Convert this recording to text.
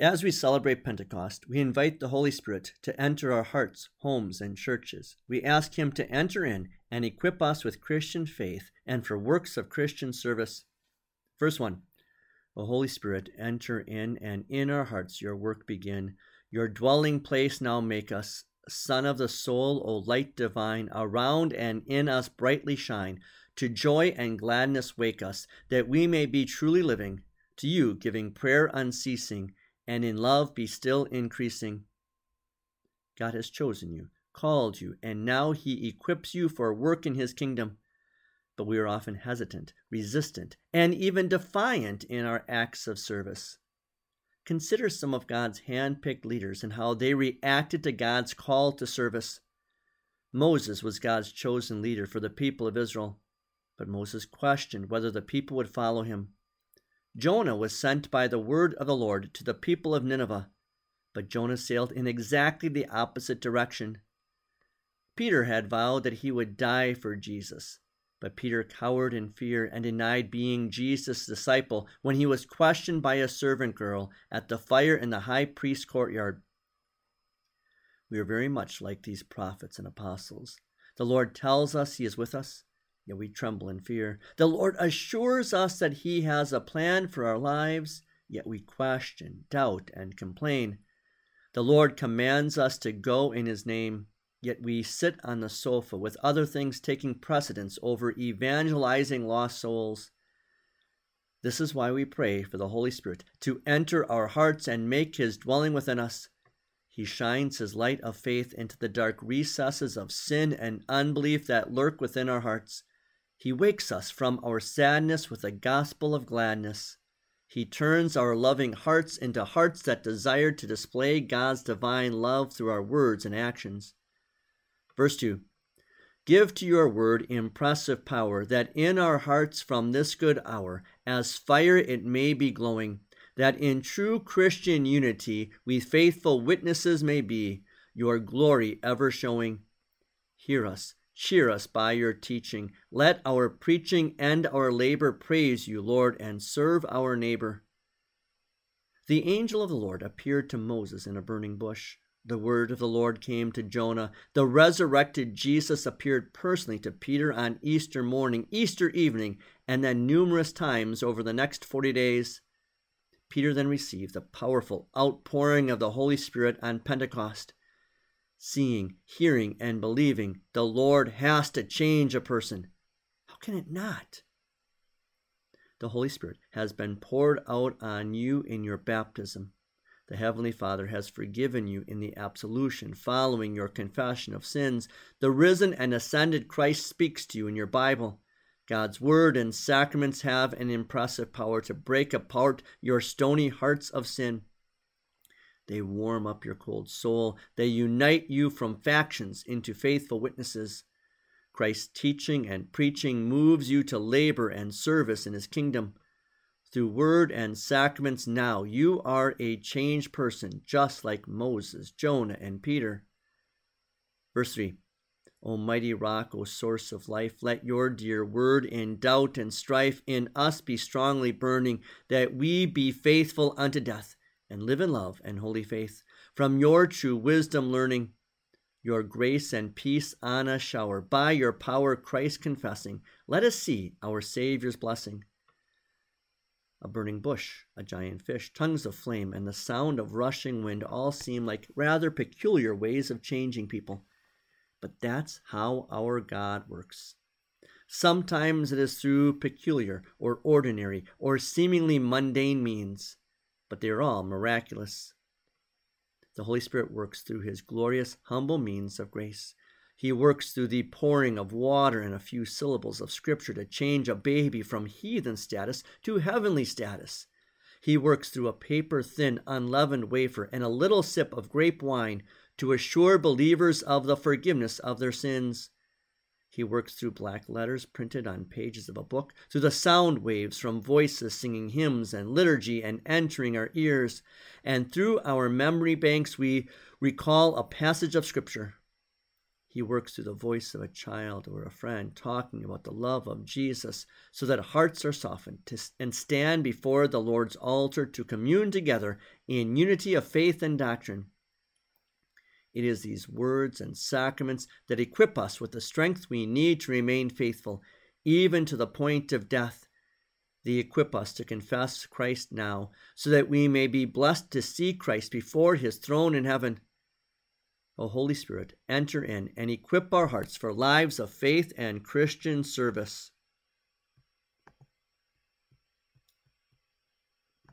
As we celebrate Pentecost, we invite the Holy Spirit to enter our hearts, homes, and churches. We ask Him to enter in and equip us with Christian faith and for works of Christian service. Verse 1 O Holy Spirit, enter in and in our hearts your work begin. Your dwelling place now make us. Sun of the soul, O light divine, around and in us brightly shine. To joy and gladness wake us, that we may be truly living, to you giving prayer unceasing and in love be still increasing. God has chosen you, called you, and now He equips you for work in His kingdom. But we are often hesitant, resistant, and even defiant in our acts of service. Consider some of God's hand picked leaders and how they reacted to God's call to service. Moses was God's chosen leader for the people of Israel, but Moses questioned whether the people would follow him. Jonah was sent by the word of the Lord to the people of Nineveh, but Jonah sailed in exactly the opposite direction. Peter had vowed that he would die for Jesus, but Peter cowered in fear and denied being Jesus' disciple when he was questioned by a servant girl at the fire in the high priest's courtyard. We are very much like these prophets and apostles. The Lord tells us he is with us, yet we tremble in fear. The Lord assures us that He has a plan for our lives, yet we question, doubt, and complain. The Lord commands us to go in His name, yet we sit on the sofa with other things taking precedence over evangelizing lost souls. This is why we pray for the Holy Spirit to enter our hearts and make His dwelling within us. He shines his light of faith into the dark recesses of sin and unbelief that lurk within our hearts. He wakes us from our sadness with a gospel of gladness. He turns our loving hearts into hearts that desire to display God's divine love through our words and actions. Verse 2 Give to your word impressive power, that in our hearts from this good hour, as fire it may be glowing, that in true Christian unity we faithful witnesses may be, your glory ever showing. Hear us Cheer us by your teaching. Let our preaching and our labor praise you, Lord, and serve our neighbor. The angel of the Lord appeared to Moses in a burning bush. The word of the Lord came to Jonah. The resurrected Jesus appeared personally to Peter on Easter morning, Easter evening, and then numerous times over the next 40 days. Peter then received the powerful outpouring of the Holy Spirit on Pentecost seeing, hearing, and believing, the Lord has to change a person. How can it not? The Holy Spirit has been poured out on you in your baptism. The Heavenly Father has forgiven you in the absolution following your confession of sins. The risen and ascended Christ speaks to you in your Bible. God's Word and sacraments have an impressive power to break apart your stony hearts of sin. They warm up your cold soul. They unite you from factions into faithful witnesses. Christ's teaching and preaching moves you to labor and service in his kingdom. Through word and sacraments now, you are a changed person, just like Moses, Jonah, and Peter. Verse 3 O mighty rock, O source of life, let your dear word in doubt and strife in us be strongly burning, that we be faithful unto death and live in love and holy faith. From your true wisdom learning, your grace and peace on us shower. By your power, Christ confessing, let us see our Savior's blessing. A burning bush, a giant fish, tongues of flame, and the sound of rushing wind all seem like rather peculiar ways of changing people. But that's how our God works. Sometimes it is through peculiar or ordinary or seemingly mundane means but they are all miraculous. The Holy Spirit works through his glorious, humble means of grace. He works through the pouring of water and a few syllables of Scripture to change a baby from heathen status to heavenly status. He works through a paper thin, unleavened wafer and a little sip of grape wine to assure believers of the forgiveness of their sins. He works through black letters printed on pages of a book, through the sound waves from voices singing hymns and liturgy and entering our ears, and through our memory banks we recall a passage of Scripture. He works through the voice of a child or a friend talking about the love of Jesus so that hearts are softened and stand before the Lord's altar to commune together in unity of faith and doctrine. It is these words and sacraments that equip us with the strength we need to remain faithful, even to the point of death. They equip us to confess Christ now, so that we may be blessed to see Christ before his throne in heaven. O Holy Spirit, enter in and equip our hearts for lives of faith and Christian service.